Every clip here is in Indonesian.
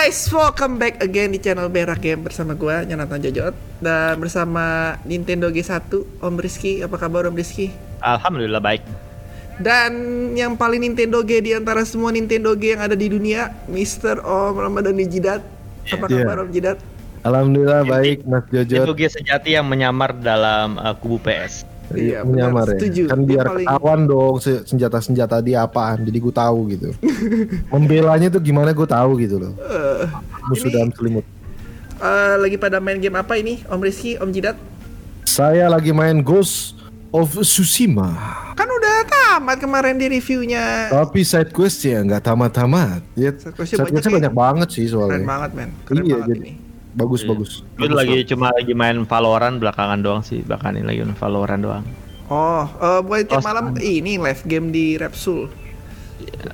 guys, welcome back again di channel Berak Game bersama gua Jonathan Jojot dan bersama Nintendo G1 Om Rizky. Apa kabar Om Rizky? Alhamdulillah baik. Dan yang paling Nintendo G di antara semua Nintendo G yang ada di dunia, Mr. Om Ramadan Jidat. Apa Yeah. kabar Om Jidat? Alhamdulillah baik Mas Itu Jojot G sejati yang menyamar dalam uh, kubu PS. Iya, menyamar benar, ya. setuju. Kan biar paling- ketahuan dong se- senjata-senjata dia apaan. Jadi gue tahu gitu. Membelanya tuh gimana gue tahu gitu loh. Eh, Musuh ini- dalam selimut. eh, lagi pada main game apa ini Om Rizky, Om Jidat? Saya lagi main Ghost of Tsushima. Kan udah tamat kemarin di reviewnya. Tapi side quest ya nggak tamat-tamat. Ya, Side questnya banyak banyak, ya. banget sih Keren soalnya. banget men, keren Iya, banget jadi- ini. Bagus Iya. bagus. Gue Bagus lagi banget. cuma lagi main Valorant belakangan doang sih, belakangan ini lagi main Valorant doang. Oh, eh, bukan tiap Oh, malam ini live game di Repsul.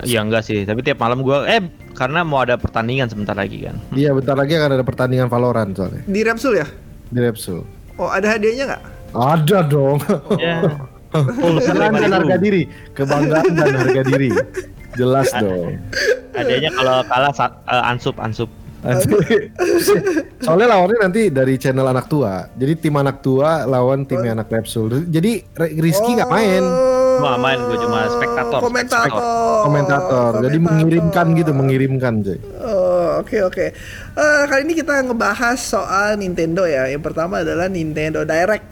Ya enggak sih, tapi tiap malam gua eh karena mau ada pertandingan sebentar lagi kan. Iya bentar lagi akan ada pertandingan Valorant soalnya Di Repsul ya? di Repsol. Oh, ada hadiahnya nggak? Ada dong. Ya. Kebanggaan dan harga diri, kebanggaan dan harga diri. Jelas dong. Adanya kalau kalah eh, ansup ansup. Soalnya lawannya nanti dari channel anak tua. Jadi tim anak tua lawan timnya anak Repsul. Jadi Rizky nggak main. Gua nggak main, gua cuma spektator, Komentator. spektator. komentator. Jadi Komentator. mengirimkan gitu, mengirimkan cuy. Oh, oke oke. Eh, kali ini kita ngebahas soal Nintendo ya. Yang pertama adalah Nintendo Direct.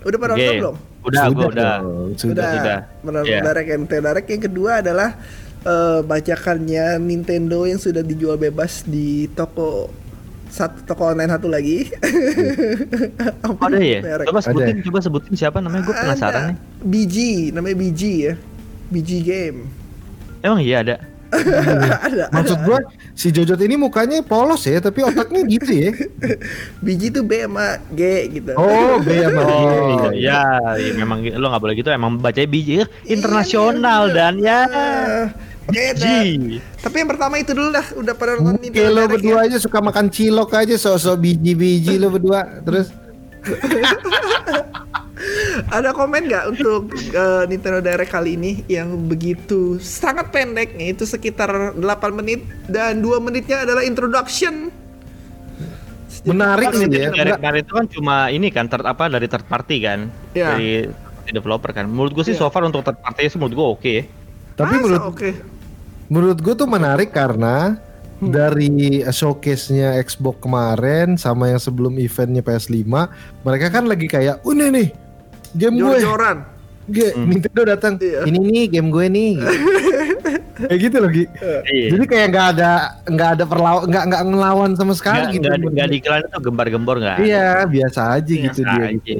Udah pada Oke. nonton belum? Udah, gua udah. dong, Sudah. sudah. Benar Iya. Direct Nintendo Direct. Yang kedua adalah eh, bacakannya Nintendo yang sudah dijual bebas di toko satu toko online satu lagi. Apa Ada ya? merek? Coba sebutin, Ada. coba sebutin siapa namanya? Gue penasaran nih. BG, namanya BG ya. BG Game. Emang iya ada. ada. Maksud ada. gua si Jojot ini mukanya polos ya, tapi otaknya gitu ya. BG tuh B sama G gitu. Oh, B sama G. Oh iya, iya, memang lo nggak boleh gitu. Emang bacanya biji internasional dan ya. Beda. Tapi yang pertama itu dulu dah, udah pada nonton Oke lo Direct berdua ya? aja suka makan cilok aja sosok biji-biji lo berdua. Terus Ada komen nggak untuk eh, Nintendo Direct kali ini yang begitu sangat pendek itu sekitar 8 menit dan 2 menitnya adalah introduction. menarik sih ya. Dari kemarin itu kan cuma ini kan third apa dari third party kan Iya. dari developer kan. Menurut gue sih Iya. so far untuk third party menurut gue oke. Tapi Masa menurut oke. menurut gue tuh menarik karena dari showcase-nya Xbox kemarin sama yang sebelum eventnya PS5 mereka kan lagi kayak oh ini nih game gue Jor-joran. Ge- Hmm. Nintendo datang Iya. ini nih game gue nih kayak gitu loh Gi Iya. jadi kayak nggak ada nggak ada perlawan nggak nggak ngelawan sama sekali Nggak gitu nggak nggak di iklan itu gembar-gembor nggak? iya biasa aja gitu Biasa dia aja.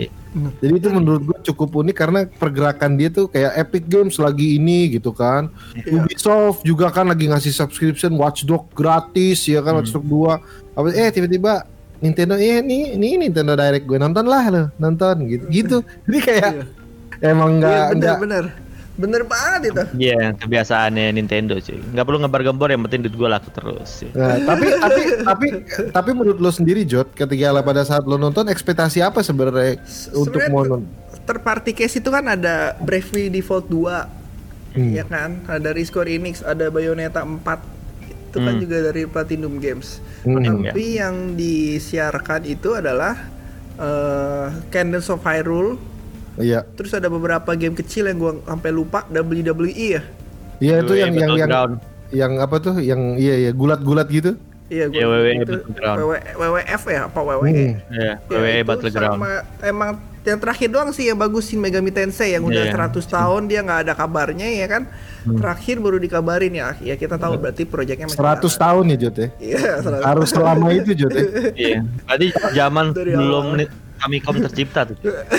Jadi itu menurut gue cukup unik karena pergerakan dia tuh kayak Epic Games lagi ini gitu kan. Iya. Ubisoft juga kan lagi ngasih subscription Watch Dogs gratis ya kan Watch Dogs 2 apa eh tiba-tiba Nintendo eh ini ini Nintendo Direct gue nonton lah lo nonton gitu gitu. Jadi kayak emang Iya nggak bener nggak bener. Bener banget itu. Iya, kebiasaannya Nintendo cuy. Nggak perlu ngebar-gembor yang penting duit gue laku terus. sih. Nah, tapi tapi tapi tapi menurut lo sendiri Jot ketika pada saat lo nonton ekspektasi apa sebenarnya untuk Sebenarnya mau nonton Third party case itu kan ada Bravely Default 2 Hmm. ya kan ada dari Square Enix ada Bayonetta 4 itu kan Hmm. juga dari Platinum Games Hmm. tapi yang disiarkan itu adalah eh Candles of Hyrule Iya terus ada beberapa game kecil yang gua sampai lupa WWE ya iya itu yang yang yang Battleground. yang apa tuh yang iya iya gulat-gulat gitu iya Iya, WWE itu Battleground. WW- WWF ya apa WWE Hmm. Iya, Ya, WWE itu Battleground. sama emang yang terakhir doang sih yang bagus Shin Megami Tensei yang udah Iya. 100 tahun dia nggak ada kabarnya ya kan Hmm. terakhir baru dikabarin ya ya kita tahu berarti proyeknya masih 100 jalan. tahun ya Jot ya iya 100 harus selama itu Jot ya Iya. Berarti zaman belum Famicom tercipta tuh.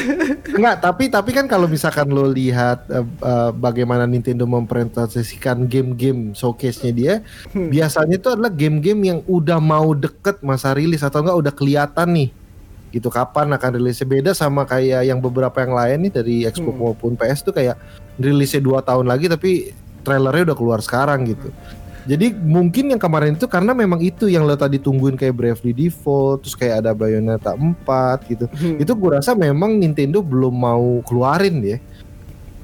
Enggak, tapi tapi kan kalau misalkan lo lihat eh, eh, bagaimana Nintendo mempresentasikan game-game showcase-nya dia, Hmm. biasanya itu adalah game-game yang udah mau deket masa rilis atau enggak udah kelihatan nih. Gitu kapan akan rilisnya beda sama kayak yang beberapa yang lain nih dari Xbox Hmm. maupun PS tuh kayak rilisnya dua tahun lagi tapi trailernya udah keluar sekarang gitu. Jadi mungkin yang kemarin itu karena memang itu yang lo tadi tungguin kayak Bravely Default, terus kayak ada Bayonetta 4 gitu Hmm. itu gue rasa memang Nintendo belum mau keluarin ya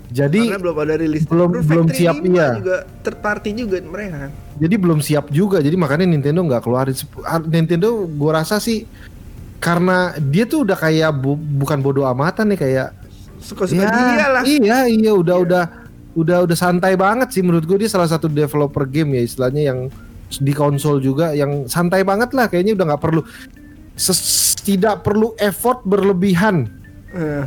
Jadi Karena belum ada rilis. belum- belum siap, 5 iya. juga third party juga mereka jadi belum siap juga. Jadi makanya Nintendo nggak keluarin. Ah, Nintendo gua rasa sih karena dia tuh udah kayak bu- bukan bodoh amatan nih kayak Suka-suka ya, dia lah. Iya, iya udah udah udah udah santai banget sih menurut gue dia salah satu developer game ya istilahnya yang di konsol juga yang santai banget lah kayaknya udah nggak perlu ses- tidak perlu effort berlebihan Eh,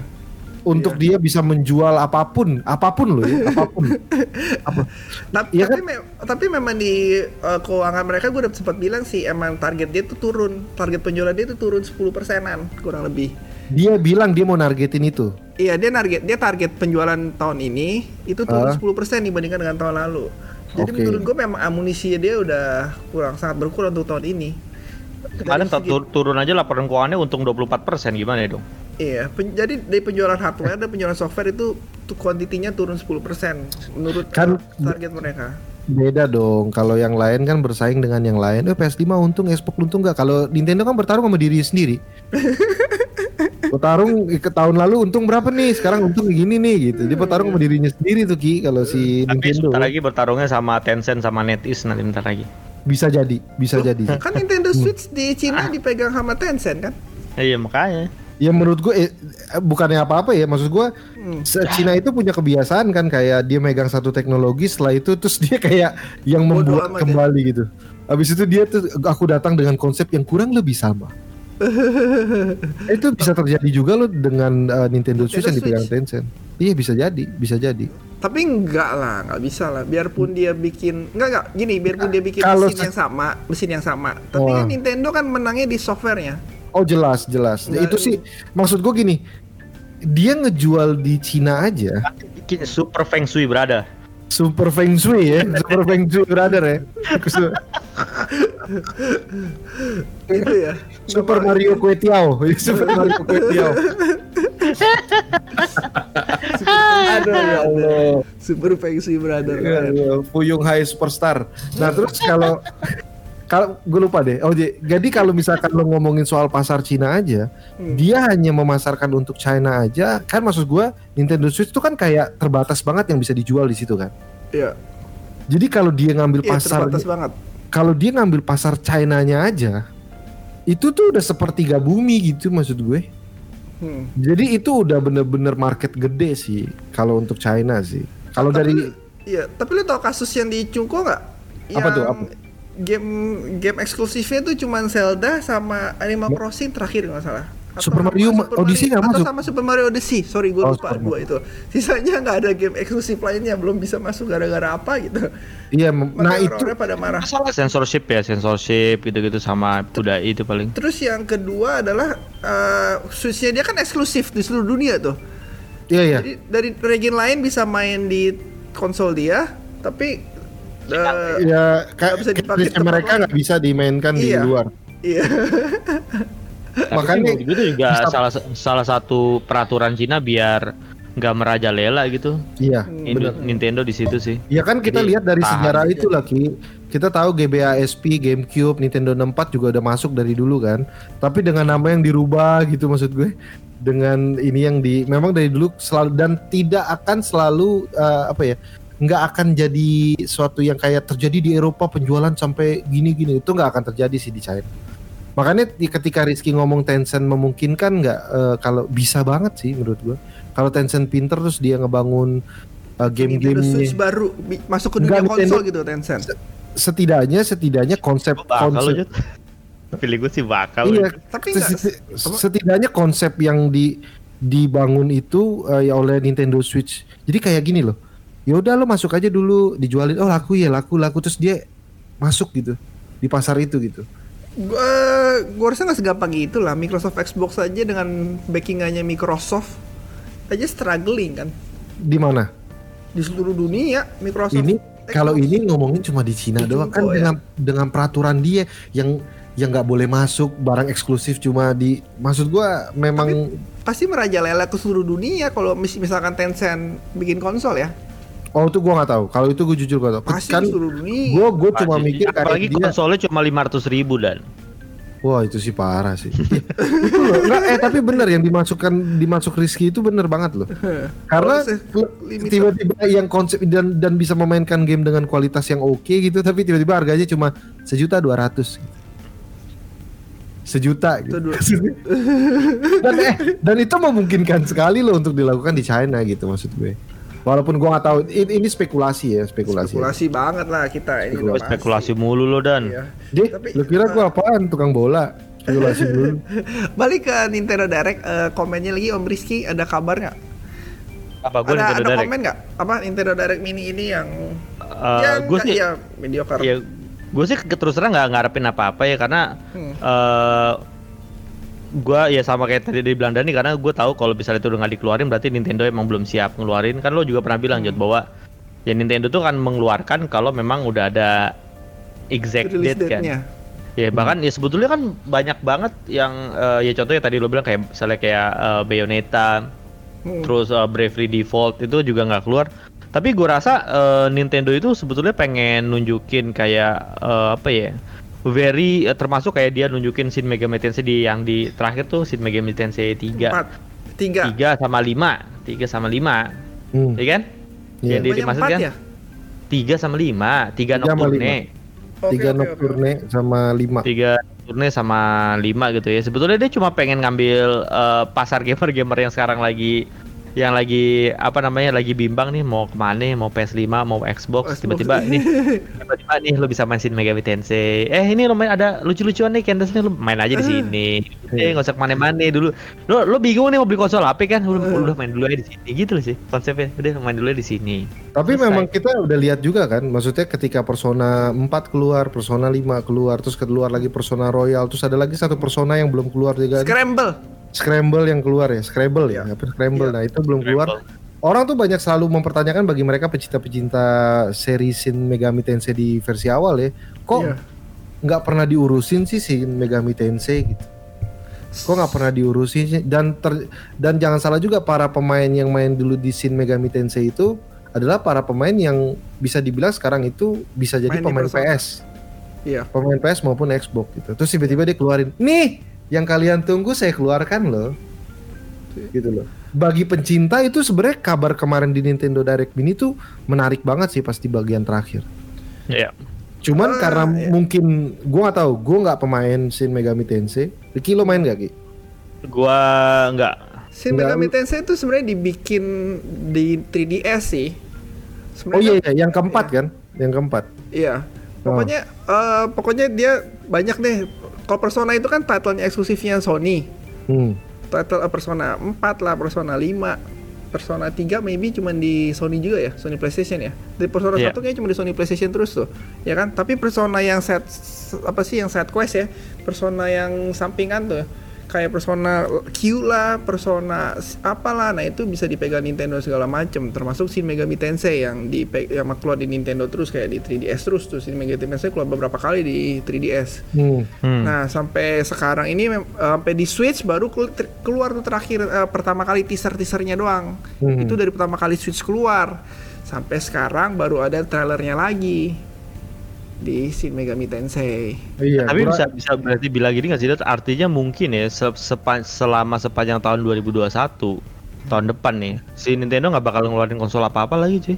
untuk dia bisa menjual apa pun, apa pun loh ya, apa pun. Apa? Tapi, Iya tapi, me- tapi memang di uh, keuangan mereka gue udah sempat bilang sih emang target dia tuh turun, target penjualan dia tuh turun 10 persenan kurang lebih. Dia bilang dia mau nargetin itu. Iya dia target dia target penjualan tahun ini itu turun Ah. 10% dibandingkan dengan tahun lalu. Jadi Oke. menurut gue memang amunisi dia udah kurang sangat berkurang untuk tahun ini. Kemarin tur- turun aja laporan keuangannya untung 24% gimana ya dong? Iya, pen- jadi dari penjualan hardware dan penjualan software itu kuantitinya turun 10% menurut Kan- uh, target mereka. Beda dong. Kalau yang lain kan bersaing dengan yang lain. Eh PS5 untung, Xbox untung nggak? Kalau Nintendo kan bertarung sama diri sendiri. bertarung ke tahun lalu untung berapa nih? Sekarang untung gini nih gitu. Dia bertarung sama dirinya sendiri tuh Ki kalau si Tapi Nintendo. sebentar lagi bertarungnya sama Tencent sama NetEase nanti bentar lagi. Bisa jadi, bisa jadi. Kan Nintendo Switch di Cina dipegang sama Tencent kan? Iya makanya. Ya menurut gue eh, eh, bukannya apa-apa ya. Maksud gue Hmm. se- Cina itu punya kebiasaan kan kayak dia megang satu teknologi setelah itu terus dia kayak yang membuat ya. kembali gitu. Habis itu dia tuh aku datang dengan konsep yang kurang lebih sama. itu bisa terjadi juga loh dengan uh, Nintendo Switch yang dipegang Tencent. Iya bisa jadi, bisa jadi. Tapi enggak lah, nggak bisa lah. Biarpun dia bikin, enggak enggak, gini, biarpun dia bikin Kalau mesin yang sama, mesin yang sama. Tapi Wah. kan Nintendo kan menangnya di softwarenya. Oh jelas, jelas. Nggak- itu sih maksud gue gini. Dia ngejual di Cina aja Ki- Super Feng Shui berada. Super Feng Shui ya, Super Feng Shui brother ya. Itu ya. Super Mario Kue Tiao, Super Mario Kue Tiao. Aduh ya Allah. Super Shui brother. Ya, ya, Puyung Hai Superstar. Nah terus kalau kalau gue lupa deh. Oh jadi kalau misalkan lo ngomongin soal pasar Cina aja, Hmm. dia hanya memasarkan untuk China aja. Kan maksud gue Nintendo Switch itu kan kayak terbatas banget yang bisa dijual di situ kan. Iya. Jadi kalau dia ngambil Iya, pasar, terbatas banget. Kalau dia ngambil pasar China-nya aja, itu tuh udah sepertiga bumi gitu maksud gue. Hmm. Jadi itu udah bener-bener market gede sih kalau untuk China sih. Kalau dari Iya, tapi lu tau kasus yang di Cungko nggak? Apa tuh, apa? Game game eksklusifnya tuh cuman Zelda sama Animal Crossing terakhir nggak salah. Atau Super Mario sama Odyssey nggak atau masuk? sama Super Mario Odyssey. Sorry, gue Oh, lupa Super dua itu. Sisanya nggak ada game eksklusif lainnya belum bisa masuk gara-gara apa gitu. iya, nah itu pada marah. Masalah censorship ya, censorship gitu-gitu sama udah itu paling. Terus yang kedua adalah uh, Switch-nya dia kan eksklusif di seluruh dunia tuh. iya iya. Jadi dari region lain bisa main di konsol dia, tapi uh, Ya, kayak bisa dipakai mereka lain. nggak bisa dimainkan di Iya. luar. iya. Makanya itu juga bisa- salah salah satu peraturan Cina biar nggak merajalela gitu. Iya, Indo-. Nintendo di situ sih. Ya kan kita Jadi, lihat dari sejarah aja. itu lagi. Kita tahu GBA SP, GameCube, Nintendo 64 juga udah masuk dari dulu kan. Tapi dengan nama yang dirubah gitu maksud gue. Dengan ini yang di memang dari dulu selalu dan tidak akan selalu eh, apa ya? nggak akan jadi suatu yang kayak terjadi di Eropa penjualan sampai gini-gini itu nggak akan terjadi sih di China. Makanya di- ketika Rizky ngomong Tencent memungkinkan nggak eh, kalau bisa banget sih menurut gue. Kalau Tencent pinter terus dia ngebangun Nintendo Switch game-gamenya baru masuk ke dunia Enggak, konsol Nintendo- gitu Tencent. setidaknya setidaknya konsep Bakal konsep. Pilih gue sih bakal. iya Tapi nggak- seti- setidaknya konsep yang di dibangun itu eh, ya oleh Nintendo Switch jadi kayak gini loh ya udah lo masuk aja dulu dijualin oh laku ya laku laku terus dia masuk gitu di pasar itu gitu Gua, gua rasa nggak segampang itu lah. Microsoft Xbox aja dengan backingannya Microsoft aja struggling kan di mana di seluruh dunia Microsoft. ini Xbox. kalau ini ngomongin cuma di Cina Di doang kan ya. dengan dengan peraturan dia yang yang nggak boleh masuk barang eksklusif cuma di maksud gua memang pasti merajalela ke seluruh dunia kalau mis- misalkan Tencent bikin konsol ya. Oh itu gua nggak tahu kalau itu gua jujur gak tahu Pasti kan seluruh dunia. gue gue cuma mikir apalagi dia konsolnya cuma 500 ribu dan Wah itu sih parah sih. Itu loh. Nggak, eh tapi bener yang dimasukkan dimasuk Rizky itu bener banget loh. Karena tiba-tiba yang konsep dan dan bisa memainkan game dengan kualitas yang oke gitu, tapi tiba-tiba harganya cuma sejuta dua ratus. Sejuta gitu. Itu dua- dan eh dan itu memungkinkan sekali loh untuk dilakukan di China gitu maksud gue. Walaupun gua nggak tahu ini, ini spekulasi ya spekulasi. spekulasi banget lah kita ini Gua udah spekulasi mulu lo dan. Iya. Deh, Tapi- lu kira gua apaan tukang bola? Spekulasi dulu. Balik ke Nintendo Direct eh, komennya lagi Om Rizky ada kabar nggak? Apa gue Ada, Nintendo ada Direct? komen nggak? Apa Nintendo Direct Mini ini yang Eh, yang gue nggak- sih ya mediocre. ya gue sih ke- terus terang nggak ngarepin apa-apa ya karena Hmm. eh gue ya sama kayak tadi dibilang Dani karena gue tahu kalau misalnya itu udah nggak dikeluarin berarti Nintendo emang belum siap ngeluarin. Kan lo juga pernah bilang Jod bahwa ya Nintendo tuh kan mengeluarkan kalau memang udah ada exact Release date kan ya bahkan ya sebetulnya kan banyak banget yang eh, ya contohnya tadi lo bilang kayak misalnya kayak eh, Bayonetta Hmm. terus uh, Bravely Default itu juga nggak keluar. Tapi gue rasa uh, Nintendo itu sebetulnya pengen nunjukin kayak uh, apa ya very uh, termasuk kayak dia nunjukin Shin Megami Tensei di yang di terakhir tuh Shin Megami Tensei 3 Empat, tiga. 3 sama 5 3 sama 5 Hmm. ya kan Iya. yang di, Banyak dimaksud kan ya? 3 sama 5 3 Tiga Nocturne Tiga oke, oke. Nocturne sama lima. tiga Nocturne sama 5 gitu ya sebetulnya dia cuma pengen ngambil uh, pasar gamer-gamer yang sekarang lagi yang lagi apa namanya lagi bimbang nih mau ke mana mau PS5 mau Xbox. Tiba-tiba nih tiba-tiba nih lo bisa main Shin Megami Tensei. Eh ini lo main ada lucu-lucuan nih Candace nih lo main aja di sini. Eh nggak usah ke mana-mana dulu. Lo lo bingung nih mau beli konsol HP kan? Udah, udah main dulu aja di sini. Gitu loh sih konsepnya. Udah main dulu aja di sini. Tapi Selesai. memang kita udah lihat juga kan, maksudnya ketika Persona 4 keluar, Persona 5 keluar, terus keluar lagi Persona Royal, terus ada lagi satu Persona yang belum keluar juga. Scramble. Scramble yang keluar ya, Scrabble ya, Iya. apa Scramble. Iya. Nah, itu belum keluar. Orang tuh banyak selalu mempertanyakan bagi mereka pecinta-pecinta seri Shin Megami Tensei di versi awal ya, kok Iya. nggak pernah diurusin sih Shin Megami Tensei gitu. Kok nggak pernah diurusin sih? Dan ter- dan jangan salah juga para pemain yang main dulu di Shin Megami Tensei itu adalah para pemain yang bisa dibilang sekarang itu bisa jadi Main pemain. PS, Iya. pemain PS maupun Xbox gitu. Terus tiba-tiba dia keluarin, nih yang kalian tunggu saya keluarkan loh, gitu loh. Bagi pencinta itu sebenarnya kabar kemarin di Nintendo Direct Mini tuh menarik banget sih pas di bagian terakhir. ya Cuman Ah, karena iya. mungkin gua nggak tahu, gua nggak pemain Shin Megami Tensei. Ricky lo main gak Ki? gua nggak Shin Megami Tensei itu sebenarnya dibikin di 3DS sih. Oh iya, iya, yang keempat kan? Yang keempat. Iya. Pokoknya eh, pokoknya dia banyak deh. Kalau Persona itu kan titlenya eksklusifnya Sony. Hmm. Title eh, Persona 4 lah, Persona 5. Persona 3 maybe cuman di Sony juga ya, Sony PlayStation ya. Di Persona Iya. 1 kayaknya cuma di Sony PlayStation terus tuh. Ya kan? Tapi Persona yang set apa sih yang side quest ya? Persona yang sampingan tuh. Kayak Persona Q lah, Persona apalah. Nah, itu bisa dipegang Nintendo segala macem termasuk Shin Megami Tensei yang di yang keluar di Nintendo terus kayak di 3DS terus tuh Shin Megami Tensei keluar beberapa kali di 3DS. Hmm. Hmm. Nah, sampai sekarang ini sampai di Switch baru keluar tuh terakhir eh, pertama kali teaser-teasernya doang. Hmm. Itu dari pertama kali Switch keluar. Sampai sekarang baru ada trailernya lagi di Shin Megami Tensei. Iya. Tapi bisa bisa berarti bilang gini nggak sih? Artinya mungkin ya se- sepa- selama sepanjang tahun 2021 tahun depan nih si Nintendo nggak bakal ngeluarin konsol apa-apa lagi cuy.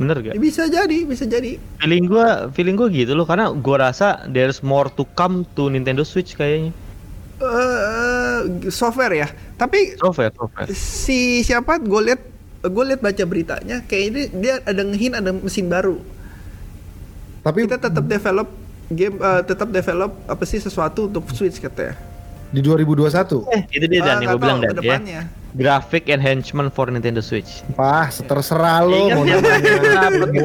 Bener gak? Ya, bisa jadi, bisa jadi. Feeling gua feeling gua gitu loh karena gua rasa there's more to come to Nintendo Switch kayaknya. eh software ya. Tapi Software, software. si siapa gue lihat gue lihat baca beritanya kayak ini dia ada ngehin ada mesin baru. Tapi Kita tetap develop game eh, tetap develop apa sih sesuatu untuk Switch katanya. di 2021 Eh, itu dia Dan yang nggak gua bilang tahu, Dan ya. Graphic enhancement for Nintendo Switch. Pah, terserah lo Iya kan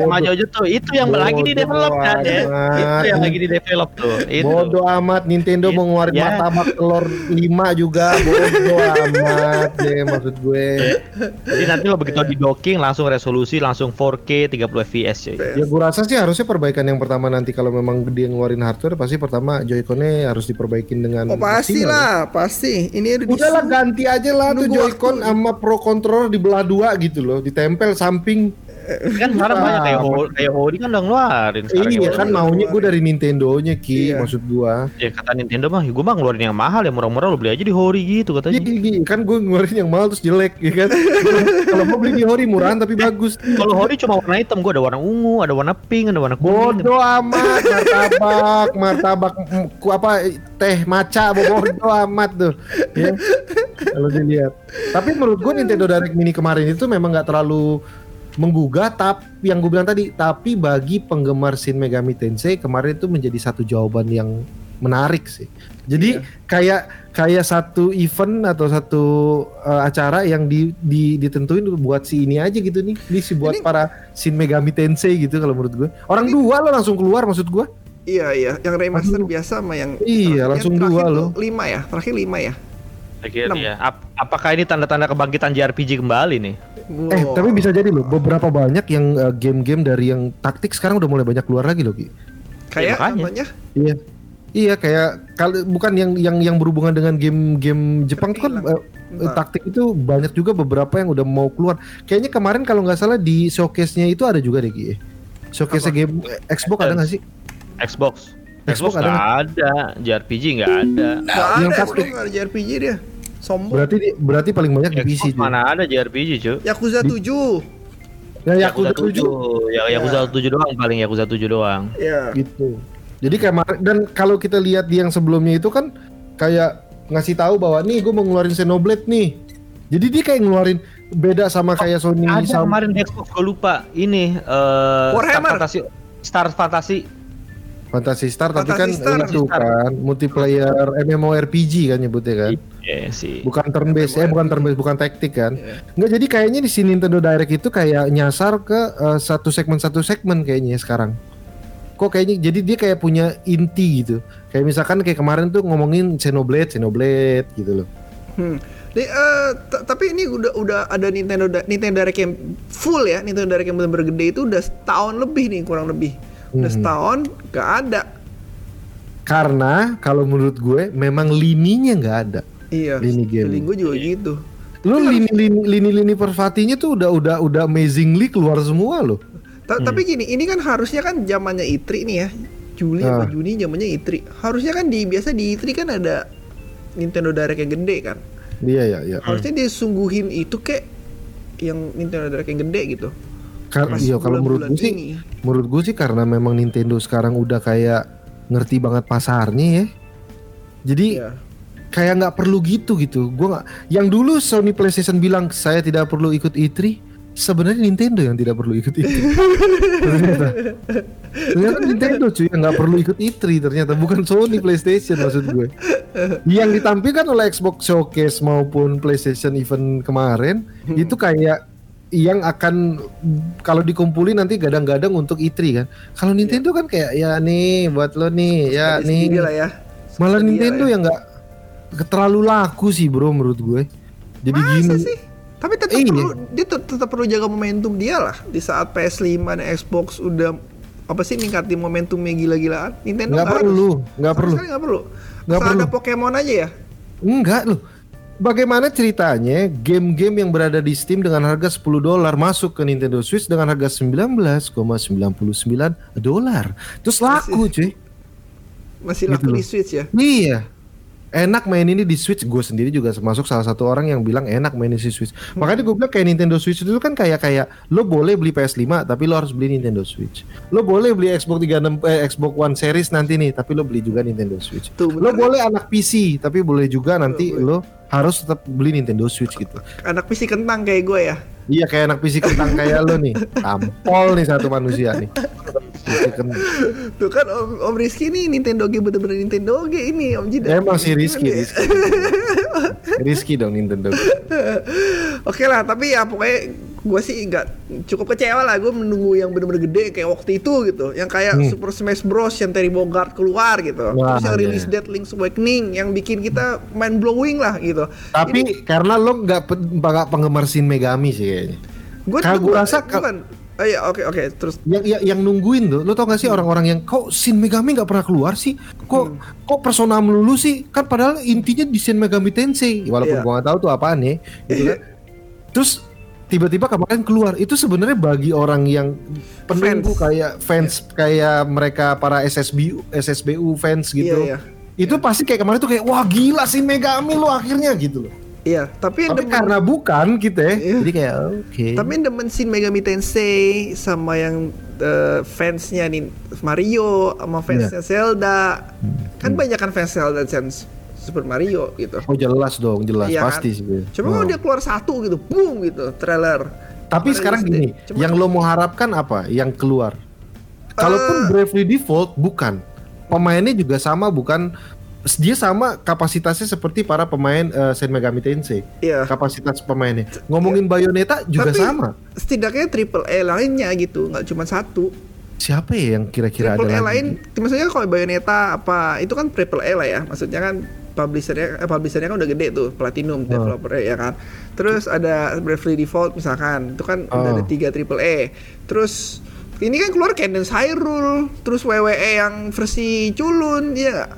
sama Jojo tuh itu yang Bodoh lagi di develop kan ya. Itu yang lagi di develop tuh. Itu. Bodoh amat Nintendo mau ngeluarin Ya. martabak telur 5 juga bodoh amat deh maksud gue. Jadi nanti lo begitu di docking langsung resolusi langsung 4K 30 fps cuy. Ya gue rasa sih harusnya perbaikan yang pertama nanti kalau memang dia ngeluarin hardware pasti pertama Joy-Con-nya harus diperbaikin dengan Oh pasti ya. lah, pasti. Ini udah Udahlah ganti aja lah tuh Nunggu Joy-Con sama Pro Controller dibelah dua gitu loh, ditempel samping Kan sekarang banyak kayak Hori, kayak Hori kan udah ngeluarin sekarang. Iya ya. kan maunya gue dari Nintendo-nya Ki, Iya. maksud gua. Ya kata Nintendo mah, gue mah ngeluarin yang mahal ya murah-murah lo beli aja di Hori gitu katanya. iya, iya. kan gue ngeluarin yang mahal terus jelek ya kan. Kalau mau beli di Hori murahan tapi bagus. Kalau Hori cuma warna hitam, gue ada warna ungu, ada warna pink, ada warna kuning. Bodoh amat martabak, martabak ku apa teh maca bodoh amat tuh. Ya. Kalau dilihat. Tapi menurut gue Nintendo Direct Mini kemarin itu memang nggak terlalu menggugah tapi yang gue bilang tadi tapi bagi penggemar Shin Megami Tensei kemarin itu menjadi satu jawaban yang menarik sih. Jadi kayak kayak satu event atau satu uh, acara yang di, di ditentuin buat si ini aja gitu nih. Ini sih buat Ini- para Shin Megami Tensei gitu kalau menurut gue. Orang dua lo langsung keluar maksud gue. Iya iya, yang remaster Aduh. biasa sama yang Iya, langsung dua loh. Lima ya, terakhir lima ya. Akhirnya Enam. ya. Ap- apakah ini tanda-tanda kebangkitan JRPG kembali nih? Eh Wow. tapi bisa jadi loh beberapa banyak yang uh, game-game dari yang taktik sekarang udah mulai banyak keluar lagi loh Ki. kayak Ya, contohnya Iya. Iya kayak kalau bukan yang yang yang berhubungan dengan game-game Jepang tuh kan eh, Bentar. taktik itu banyak juga beberapa yang udah mau keluar. Kayaknya kemarin kalau nggak salah di showcase-nya itu ada juga deh Ki. Showcase Apa? game eh, Xbox ada nggak sih? Xbox. Xbox ada nggak ada, JRPG nggak ada. Nggak yang ada, nggak ada JRPG dia. Sombong. Berarti di- berarti paling banyak di PC. Mana ada JRPG cuy? Yakuza 7. Ya Yakuza Yakuza 7 7. Ya Yakuza 7 doang paling Yakuza 7 doang. Ya. gitu. Jadi kayak dan kalau kita lihat di yang sebelumnya itu kan kayak ngasih tahu bahwa nih gue mau ngeluarin Xenoblade nih. Jadi dia kayak ngeluarin beda sama kayak Sony Ada sama kemarin Xbox gue lupa. Ini eh Star. Fantasy Star Fantasy Fantasy Star tapi kan Fantasy Star. itu kan multiplayer MMORPG kan nyebutnya kan. Iya sih. Bukan turn based, eh bukan turn based, bukan taktik kan. Iya. Nggak jadi kayaknya di sini Nintendo Direct itu kayak nyasar ke eh, satu segmen satu segmen kayaknya sekarang. Kok kayaknya jadi dia kayak punya inti gitu. Kayak misalkan kayak kemarin tuh ngomongin Xenoblade, Xenoblade gitu loh. Hmm. Di- t- tapi ini udah udah ada Nintendo Nintendo Direct yang full ya, Nintendo Direct yang benar-benar gede itu udah setahun lebih nih kurang lebih. Udah Mhm. setahun gak ada. Karena kalau menurut gue memang lininya nggak ada. Iya. Lini game. Feeling gue juga gitu. Lu lini lini lini lini Persvatinya tuh udah udah udah amazingly keluar semua loh. Ta- Tapi gini, ini kan harusnya kan zamannya Itri nih ya. Juli Ah. apa Juni zamannya Itri. Harusnya kan di biasa di Itri kan ada Nintendo Direct yang gede kan. Iya ya ya. Harusnya dia sungguhin itu kayak yang Nintendo Direct yang gede gitu. Pas iya kalau menurut gue sih ini. menurut gue sih karena memang Nintendo sekarang udah kayak ngerti banget pasarnya ya. Jadi Iya. kayak nggak perlu gitu gitu. Gua nggak. Yang dulu Sony PlayStation bilang saya tidak perlu ikut E3. Sebenarnya Nintendo yang tidak perlu ikut E3. ternyata. Ternyata Nintendo cuy yang nggak perlu ikut E3 ternyata bukan Sony PlayStation maksud gue. Yang ditampilkan oleh Xbox Showcase maupun PlayStation event kemarin itu kayak yang akan kalau dikumpulin nanti gadang-gadang untuk E3 kan. Kalau Nintendo kan kayak ya nih buat lo nih ya nih. lah ya. Malah Nintendo ya. yang nggak terlalu laku sih bro menurut gue. Jadi Masa gini. sih? Tapi tetap Iya. perlu dia tet- tetap perlu jaga momentum dia lah di saat PS5 dan Xbox udah apa sih ningkatin momentumnya gila-gilaan. Nintendo Nggak perlu, nggak perlu. nggak perlu. Nggak Asal ada perlu. Pokemon aja ya. Enggak loh. Bagaimana ceritanya game-game yang berada di Steam dengan harga 10 dolar masuk ke Nintendo Switch dengan harga 19,99 dolar. Terus laku cuy. Masih Gitu laku di loh. Switch ya. Iya. Enak main ini di Switch. Gue sendiri juga termasuk salah satu orang yang bilang enak main di Switch. Makanya gue bilang kayak Nintendo Switch itu kan kayak kayak lo boleh beli PS5 tapi lo harus beli Nintendo Switch. Lo boleh beli Xbox 36 eh, Xbox One Series nanti nih tapi lo beli juga Nintendo Switch. Tuh, Lo boleh anak PC tapi boleh juga nanti lo harus tetap beli Nintendo Switch gitu. Anak PC kentang kayak gue ya. Iya kayak anak PC kentang kayak lo nih. Tampol nih satu manusia nih. Kentang. Tuh kan Om, Om Rizky nih Nintendo G bener-bener Nintendo G ini Om Jidan. Emang si Rizky? Rizky. Rizky dong Nintendo. Oke lah, tapi ya pokoknya gue sih nggak cukup kecewa lah gue menunggu yang bener-bener gede kayak waktu itu gitu, yang kayak Hmm. Super Smash Bros yang Terry Bogard keluar gitu, Wah, terus yang iya. rilis Dead Link's Awakening yang bikin kita mind blowing lah gitu. Tapi karena lo nggak pe- penggemar Shin Megami sih kayaknya. gue rasa bukan. Oh iya oke oke terus Yang yang, yang nungguin tuh, lo tau gak sih orang-orang yang kok Shin Megami nggak pernah keluar sih? Kok kok persona melulu sih? Kan padahal intinya di Shin Megami Tensei, walaupun Iya. gua nggak tahu tuh apaan ya, gitu kan. Terus tiba-tiba kemarin keluar itu sebenarnya bagi orang yang penunggu Fans. kayak fans kayak mereka para SSBU SSBU fans gitu. Iya, iya. Itu pasti kayak kemarin tuh kayak wah gila sih Megami lo akhirnya gitu loh. Iya, tapi yang Tapi demen- karena bukan gitu ya. Iya. Jadi kayak oke. Tapi yang demen Shin Megami Tensei sama yang eh, fansnya nih Mario sama fansnya Zelda. Kan banyak kan fans Zelda dan Super Mario gitu. Oh jelas dong, jelas Iya pasti kan? sih. Cuma Oh. kalau dia keluar satu gitu, boom gitu, trailer. Tapi Kemarin sekarang gini, Cuma- yang lo mau harapkan apa? Yang keluar. Kalaupun Eh. Bravely Default bukan. Pemainnya juga sama bukan dia sama kapasitasnya seperti para pemain eh, Shin Megami Tensei. Iya. Kapasitas pemainnya. Ngomongin Bayonetta juga Tapi sama. setidaknya triple A lainnya gitu, nggak cuma satu. Siapa ya yang kira-kira ada Triple A lagi? lain, maksudnya kalau Bayonetta apa itu kan triple A lah ya. Maksudnya kan publishernya, eh, publishernya kan udah gede tuh, Platinum Oh. developer ya kan. Terus ada Bravely Default misalkan, itu kan udah Oh. ada tiga triple A. Terus ini kan keluar Cadence Hyrule, terus WWE yang versi culun, iya nggak?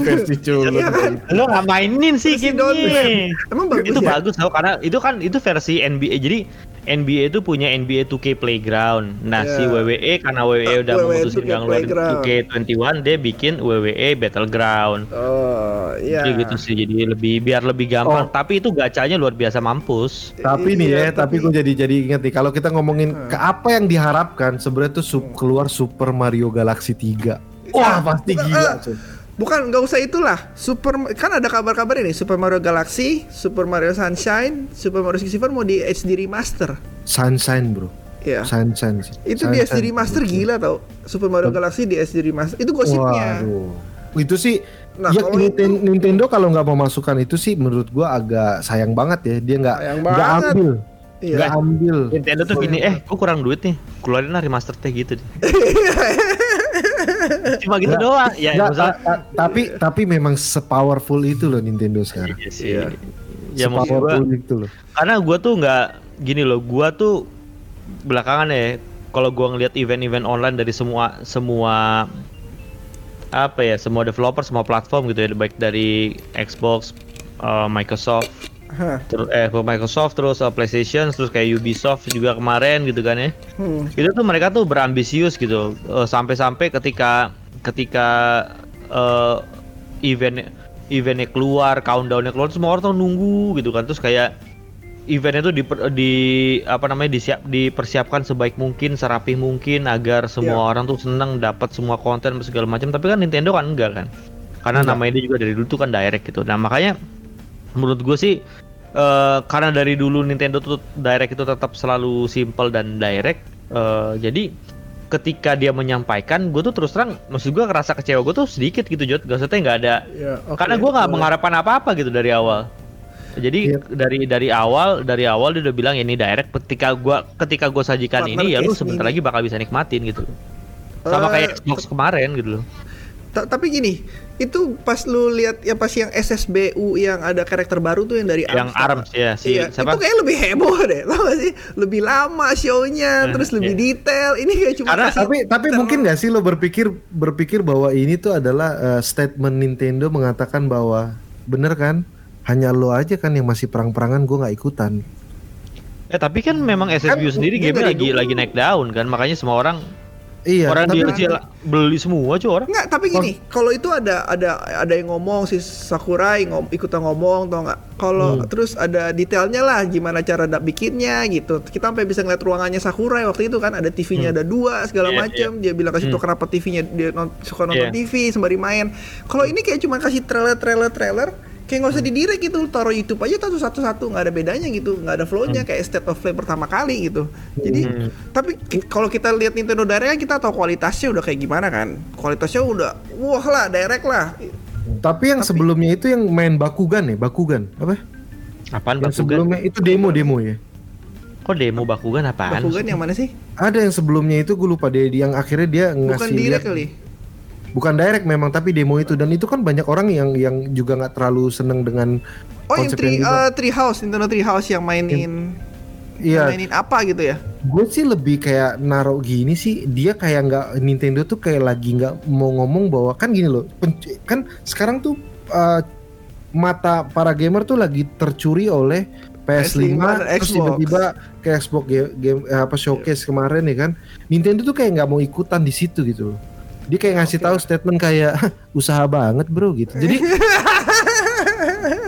Versi culun. Iya kan? Lo nggak mainin sih Versi game download. Emang bagus itu ya? bagus tau karena itu kan itu versi NBA jadi NBA itu punya NBA 2K Playground. Nah, Iya. si WWE karena WWE udah WWE memutuskan 2K nggak ngeluarin Playground. 2K21, dia bikin WWE Battleground. Oh, iya. Jadi gitu sih, jadi lebih biar lebih gampang. Oh. Tapi itu gacanya luar biasa mampus. Tapi nih Iya, ya, tapi gue jadi jadi inget nih kalau kita ngomongin ke apa yang diharapkan sebenarnya tuh sup- keluar Super Mario Galaxy 3. Wah, pasti bukan, gila. cuy. Bukan, nggak usah itulah. Super kan ada kabar-kabar ini Super Mario Galaxy, Super Mario Sunshine, Super Mario 64 mau di HD remaster. Sunshine, Bro. Ya. Sunshine sih. Itu di Sunshine. HD remaster gila tau. Super Mario Galaxy di HD remaster. Itu gosipnya. Waduh. Itu sih Nah, ya, kalau Ninten- itu- Nintendo kalau nggak memasukkan itu sih menurut gua agak sayang banget ya. Dia nggak nggak ambil. Iya. Nggak ambil. Nintendo tuh gini, eh, gua kurang duit nih, keluarin lah remaster teh gitu. Cuma gitu Nggak, doang. Ya, ta- ta- tapi tapi memang sepowerful itu loh Nintendo sekarang. Iya sih. Iya. Ya gua, sepowerful itu loh. karena gua tuh nggak gini loh, gua tuh belakangan ya, kalau gua ngeliat event-event online dari semua semua apa ya, semua developer, semua platform gitu ya, baik dari Xbox, eh, Microsoft, Terus eh Microsoft terus eh, PlayStation, terus kayak Ubisoft juga kemarin gitu kan ya. Hmm. itu tuh mereka tuh berambisius gitu Eh, sampai-sampai ketika ketika eh, event eventnya keluar countdownnya keluar semua orang tuh nunggu gitu kan terus kayak eventnya tuh di, di apa namanya disiap dipersiapkan sebaik mungkin serapih mungkin agar semua Iya. orang tuh seneng dapat semua konten segala macam tapi kan Nintendo kan enggak kan karena Enggak. namanya dia juga dari dulu tuh kan direct gitu nah makanya menurut gue sih eh, karena dari dulu Nintendo tuh direct itu tetap selalu simple dan direct eh, jadi ketika dia menyampaikan gue tuh terus terang maksud gue ngerasa kecewa gue tuh sedikit gitu Jod gak usah nggak ada Ya, oke. karena gue nggak mengharapkan apa-apa gitu dari awal jadi Iya. dari dari awal dari awal dia udah bilang ini direct ketika gua ketika gue sajikan Partner ini ya lu sebentar ini. lagi bakal bisa nikmatin gitu sama Eh, kayak Xbox kemarin gitu loh Ta- tapi gini, itu pas lu lihat ya pas yang SSBU yang ada karakter baru tuh yang dari yang ARMS nggak? ya si iya, siapa itu kayak lebih heboh deh, tau gak sih? Lebih lama show-nya, Eh, terus lebih iya. detail. Ini kayak cuma Karena- kasih Tapi tapi mungkin nggak sih lo berpikir berpikir bahwa ini tuh adalah eh, statement Nintendo mengatakan bahwa bener kan hanya lo aja kan yang masih perang-perangan gue nggak ikutan. eh tapi kan memang SSBU Kan sendiri game lagi dulu. lagi naik daun kan makanya semua orang Iya. orang tapi DLC beli semua cuy orang Enggak, tapi gini, kalau itu ada ada ada yang ngomong si Sakurai ngom, ikutan ngomong tau nggak? Kalau Hmm. terus ada detailnya lah gimana cara bikinnya gitu. Kita sampai bisa ngeliat ruangannya Sakurai waktu itu kan ada TV-nya ada dua segala Iya, macam. Dia bilang kasih Hmm. kenapa TV-nya dia non- suka nonton Iya. TV sembari main. Kalau ini kayak cuma kasih trailer trailer trailer kayak nggak usah di direct gitu taruh YouTube aja satu satu satu nggak ada bedanya gitu nggak ada flow-nya kayak State of Play pertama kali gitu. Jadi Hmm. tapi kalau kita lihat Nintendo Direct kan kita tahu kualitasnya udah kayak gimana kan? Kualitasnya udah wah lah direct lah. Tapi yang sebelumnya itu yang main Bakugan ya, Bakugan apa? apaan Yang Bakugan? sebelumnya itu demo-demo ya. kok demo Bakugan? Apaan Bakugan yang mana sih? Ada yang sebelumnya itu gue lupa deh yang akhirnya dia bukan ngasih direct lihat kali bukan direct memang tapi demo itu. Dan itu kan banyak orang yang yang juga nggak terlalu seneng dengan oh yang yang juga- eh, tree house Nintendo Tree House yang mainin Iya, mainin apa gitu ya? Gue sih lebih kayak naruh gini sih. Dia kayak nggak Nintendo tuh kayak lagi nggak mau ngomong bahwa kan gini loh kan sekarang tuh uh, mata para gamer tuh lagi tercuri oleh PS5 dan terus Xbox. tiba-tiba ke Xbox game, game eh, apa showcase kemarin ya kan. Nintendo tuh kayak nggak mau ikutan di situ gitu loh dia kayak ngasih Oke. tahu statement kayak usaha banget bro gitu jadi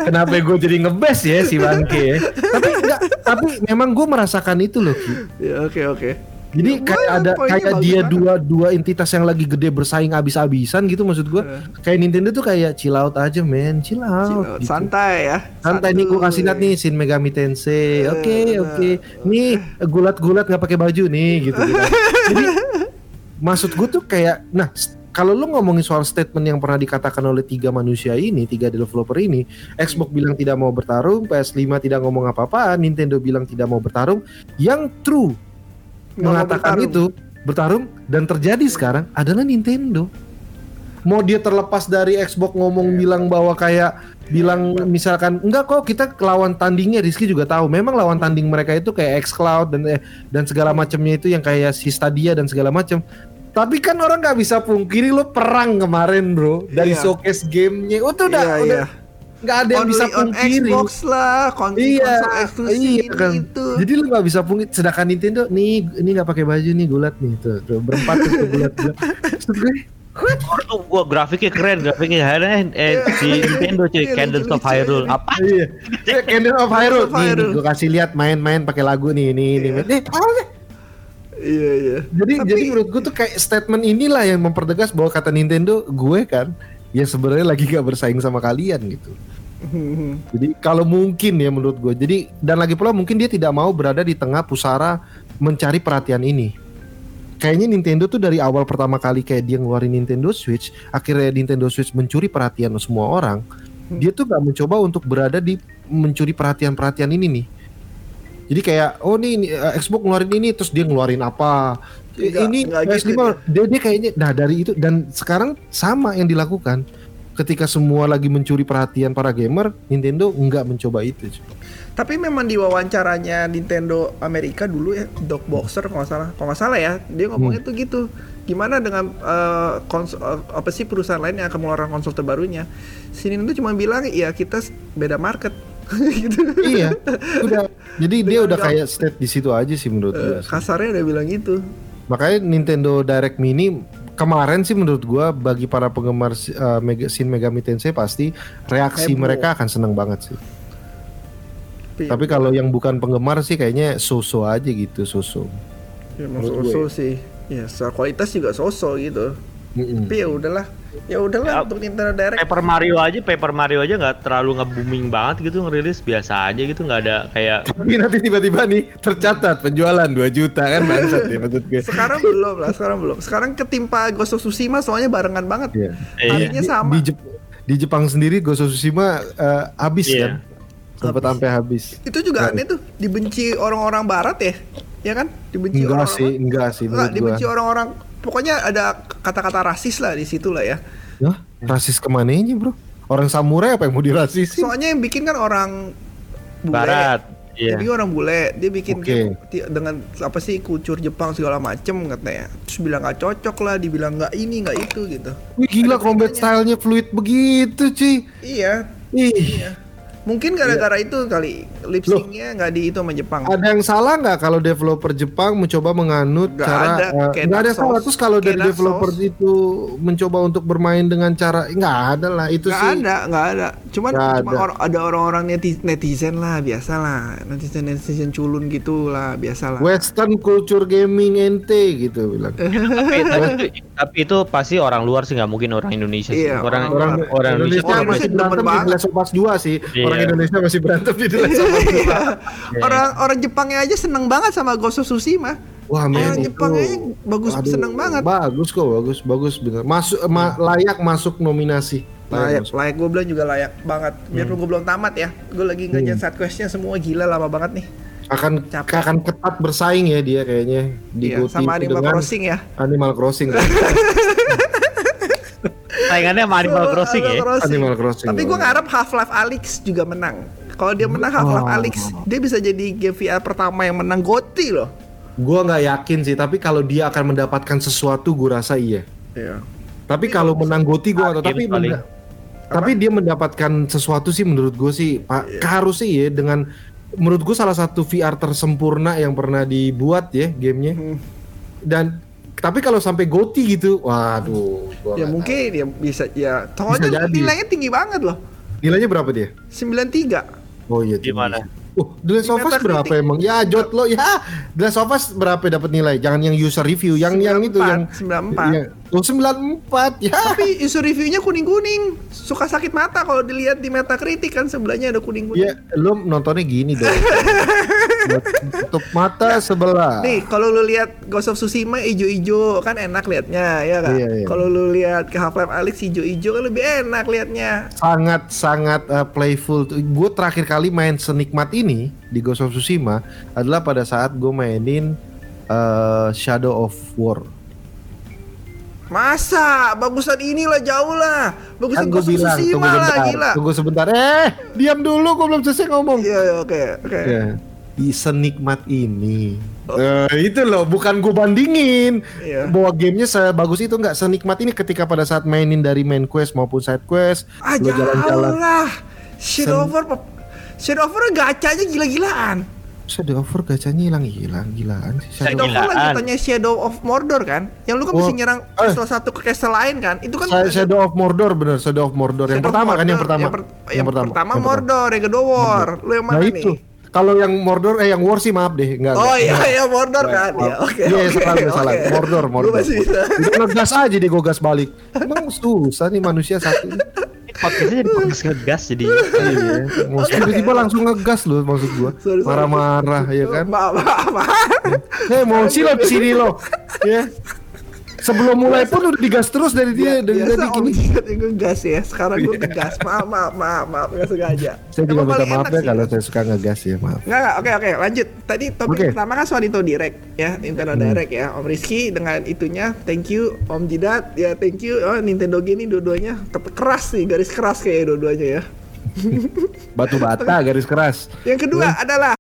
kenapa gue jadi ngebes ya si bangke ya tapi enggak tapi memang gue merasakan itu loh Ki. Ya oke oke. jadi Ya, kayak ada kayak dia banget. dua dua entitas yang lagi gede bersaing abis-abisan gitu maksud gue Eh. kayak Nintendo tuh kayak chill out aja men chill out, Chill out, gitu. Santai ya. Santai nih gue kasih lihat nih Shin Megami Tensei. Oke Eh, oke. Nih gulat-gulat nggak pakai baju nih gitu. gitu. Jadi maksud gue tuh kayak nah kalau lu ngomongin soal statement yang pernah dikatakan oleh tiga manusia ini, tiga developer ini, Xbox bilang tidak mau bertarung, PS5 tidak ngomong apa-apa, Nintendo bilang tidak mau bertarung. Yang true Nggak mengatakan bertarung. itu bertarung dan terjadi sekarang adalah Nintendo. Mau dia terlepas dari Xbox ngomong bilang bahwa kayak bilang misalkan enggak kok kita lawan tandingnya Rizky juga tahu memang lawan tanding mereka itu kayak xCloud dan eh, dan segala macamnya itu yang kayak si Stadia dan segala macam tapi kan orang nggak bisa pungkiri lo perang kemarin bro dari Iya. showcase gamenya itu udah Iya, udah iya. nggak ada yang Only bisa on pungkiri Xbox lah, kon Iya, konsol eksklusif iya ini kan. itu. Jadi lu nggak bisa pungkit. Sedangkan Nintendo nih, ini nggak pakai baju nih gulat nih tuh, tuh berempat tuh gulat. gulat. Maksud gue, Oh, gua grafiknya keren, grafiknya ada eh si Nintendo cuy, Iya, Candles of. Hyrule. Apa? iya. Eh, Candle of Hyrule. Nih, gue kasih lihat main-main pakai lagu nih, nih, nih. Iya. Nih, apa sih? Iya iya. Jadi, Tapi- jadi menurut gue tuh kayak statement inilah yang mempertegas bahwa kata Nintendo, gue kan, ya sebenarnya lagi gak bersaing sama kalian gitu. Jadi kalau mungkin ya menurut gue. Jadi dan lagi pula mungkin dia tidak mau berada di tengah pusara mencari perhatian ini. Kayaknya Nintendo tuh dari awal pertama kali kayak dia ngeluarin Nintendo Switch, akhirnya Nintendo Switch mencuri perhatian semua orang. Dia tuh gak mencoba untuk berada di mencuri perhatian-perhatian ini nih. Jadi kayak oh nih eh, Xbox ngeluarin ini terus dia ngeluarin apa? Eh, Nggak- ini nggak PS5 gitu dia, dia kayaknya nah dari itu dan sekarang sama yang dilakukan ketika semua lagi mencuri perhatian para gamer, Nintendo nggak mencoba itu. Tapi memang di wawancaranya Nintendo Amerika dulu ya, Doc Boxer kalau nggak salah, kalau nggak salah ya, dia ngomongnya Hmm. tuh gitu. Gimana dengan eh, kons- eh, apa sih perusahaan lain yang akan mengeluarkan konsol terbarunya? Si Nintendo cuma bilang ya kita beda market gitu. iya, udah. Jadi dia udah gam- kayak state di situ aja sih menurut Eh, gue. kasarnya udah bilang gitu. Makanya Nintendo Direct Mini kemarin sih menurut gua bagi para penggemar uh, Mega, Shin Megami Tensei pasti reaksi Heboh. mereka akan seneng banget sih. Tapi, Tapi kalau yang bukan penggemar sih kayaknya so-so aja gitu, so-so. ya, menurut so gue sih. Ya, secara kualitas juga so-so gitu. Mm-mm. Tapi ya udahlah. Ya udahlah Ya, untuk Nintendo Direct. Paper Mario aja, Paper Mario aja nggak terlalu nge-booming banget gitu ngerilis biasa aja gitu nggak ada kayak Tapi nanti tiba-tiba nih tercatat penjualan 2 juta kan bangsat ya maksud gue. Sekarang belum lah, sekarang belum. Sekarang ketimpa Ghost of Tsushima soalnya barengan banget. Iya. eh, Harinya Di- sama. Di, Jep- di Jepang sendiri Ghost of Tsushima uh, habis Iya. kan. Sempat sampai habis. Itu juga Nggak. aneh tuh, dibenci orang-orang barat ya. Ya kan? Dibenci Enggak orang sih, enggak sih Enggak, dibenci orang-orang pokoknya ada kata-kata rasis lah di situ lah ya. Hah? Rasis ke mananya bro? Orang samurai apa yang mau dirasisin? Soalnya yang bikin kan orang bule. barat. Iya. Jadi orang bule, dia bikin ti- dengan apa sih kultur Jepang segala macem katanya. Terus bilang nggak cocok lah, dibilang nggak ini nggak itu gitu. Wih gila Ada combat stylenya fluid begitu cuy. Iya, Ih, iya. Mungkin gara-gara itu kali lip syncnya nggak di itu sama Jepang. ada yang salah nggak kalau developer Jepang mencoba menganut Nggak cara ada, nggak ada salah terus kalau dari developer Souls. itu mencoba untuk bermain dengan cara nggak ada lah itu Nggak sih ada, nggak ada. Cuman Nggak cuma ada. or- ada orang-orang neti- netizen lah, biasa lah. Netizen netizen culun gitu lah, biasa lah. Western culture gaming ente gitu bilang. tapi, tapi, tapi itu pasti orang luar sih nggak mungkin orang Indonesia sih. Iya, orang Orang, orang, orang Indonesia, Indonesia orang. The Last of Us 2 sih. Orang Indonesia masih berantem di Us 2. Iya. orang orang Jepangnya aja seneng banget sama Ghost of Tsushima. Wah men Orang itu Jepang aja bagus, seneng banget. Bagus kok, bagus, bagus bener. Masuk ma- layak masuk nominasi. Layak, masuk. layak gue bilang juga layak banget. Biar gue belum tamat ya. Gue lagi ngerjain side questnya semua gila lama banget nih. Akan Capek. akan ketat bersaing ya dia kayaknya di Iya, sama Animal Crossing ya. Animal Crossing. saingannya sama Animal Crossing ya. Animal Crossing. Animal Crossing. Tapi gue ngarep Half-Life Alyx juga menang. Kalau dia menang Half-Life Oh. Alyx, dia bisa jadi game VR pertama yang menang GOTY loh. Gua nggak yakin sih, tapi kalau dia akan mendapatkan sesuatu, gua rasa iya. Iya. Tapi kalau menang Goti gua nggak tahu. Tapi menda- tapi dia mendapatkan sesuatu sih menurut gue sih, Pak. Iya. Harus sih ya dengan menurut gue salah satu VR tersempurna yang pernah dibuat ya gamenya. Hmm. Dan tapi kalau sampai GOTY gitu, waduh. gua Ya mungkin ya bisa ya. Soalnya jadi. nilainya tinggi banget loh. tahu. Nilainya berapa dia? 93. Oh iya. Gimana? Uh, The Last of Us berapa emang? Ya jot lo ya. The Last of Us berapa dapat nilai? Jangan yang user review, yang yang itu yang 94. Ya. Oh 94 ya. Tapi user reviewnya kuning-kuning. Suka sakit mata kalau dilihat di Metacritic kan sebelahnya ada kuning-kuning. Ya, lu nontonnya gini dong. Tutup mata sebelah. Nih, kalau lu lihat Ghost of Tsushima ijo-ijo kan enak liatnya, ya kan? Iya, iya. Kalau lu lihat ke Half-Life Alyx ijo-ijo kan lebih enak liatnya. sangat sangat uh, playful. Gue terakhir kali main senikmat ini di Ghost of Tsushima adalah pada saat gue mainin uh, Shadow of War. Masa? Bagusan inilah jauh lah. Bagusan Kan gue bilang tunggu Tsushima lah, sebentar, gila. tunggu sebentar. Eh, diam dulu, gue belum selesai ngomong. Iya, iya, oke, oke. Di senikmat ini. Eh, itu loh, bukan gue bandingin Iya. bahwa gamenya sebagus itu nggak senikmat ini ketika pada saat mainin dari main quest maupun side quest, Ah, lo jauh lah. Shadow over Shadow over gacanya gila-gilaan. Shadow of War gacanya hilang-hilang, gilaan sih. Shadow Shadow of War lagi tanya Shadow of Mordor kan? Yang lu kan Oh, bisa nyerang eh. castle satu ke castle lain kan? Itu kan Shadow of Mordor bener Shadow of Mordor yang Shadow pertama kan yang Mordor. pertama Yang, per- yang pertama, Mordor, yang kedua War. Lu yang nah mana itu nih? Kalau yang Mordor eh yang War sih maaf deh enggak Oh enggak. iya iya Mordor kan. Maaf. Ya, oke. Iya, oke, salah, oke. salah. Mordor, Gua Mordor. masih bisa. Ngegas aja deh gue gas balik emang susah nih manusia satu ini. Podcastnya jadi podcast ngegas jadi. iya tiba-tiba langsung ngegas loh maksud sorry. marah-marah ya kan Maaf, maaf, maaf. eh mau sih lo di sini lo ya sebelum mulai pun udah digas terus dari dia dari Biasa tadi gini yang ngegas ya. Sekarang gue ngegas. Maaf, maaf, maaf, maaf, nggak sengaja. Iya. saya juga minta maaf ya sih. kalau saya suka ngegas ya maaf Nggak, oke, oke, lanjut. Tadi topik pertama kan soal Nintendo Direct ya, Nintendo Hmm. Direct ya. Om Rizky dengan itunya, thank you. Om Jidat, ya thank you. Oh, Nintendo gini dua-duanya ke- keras nih, garis keras kayak dua-duanya ya. batu bata garis keras Yang kedua adalah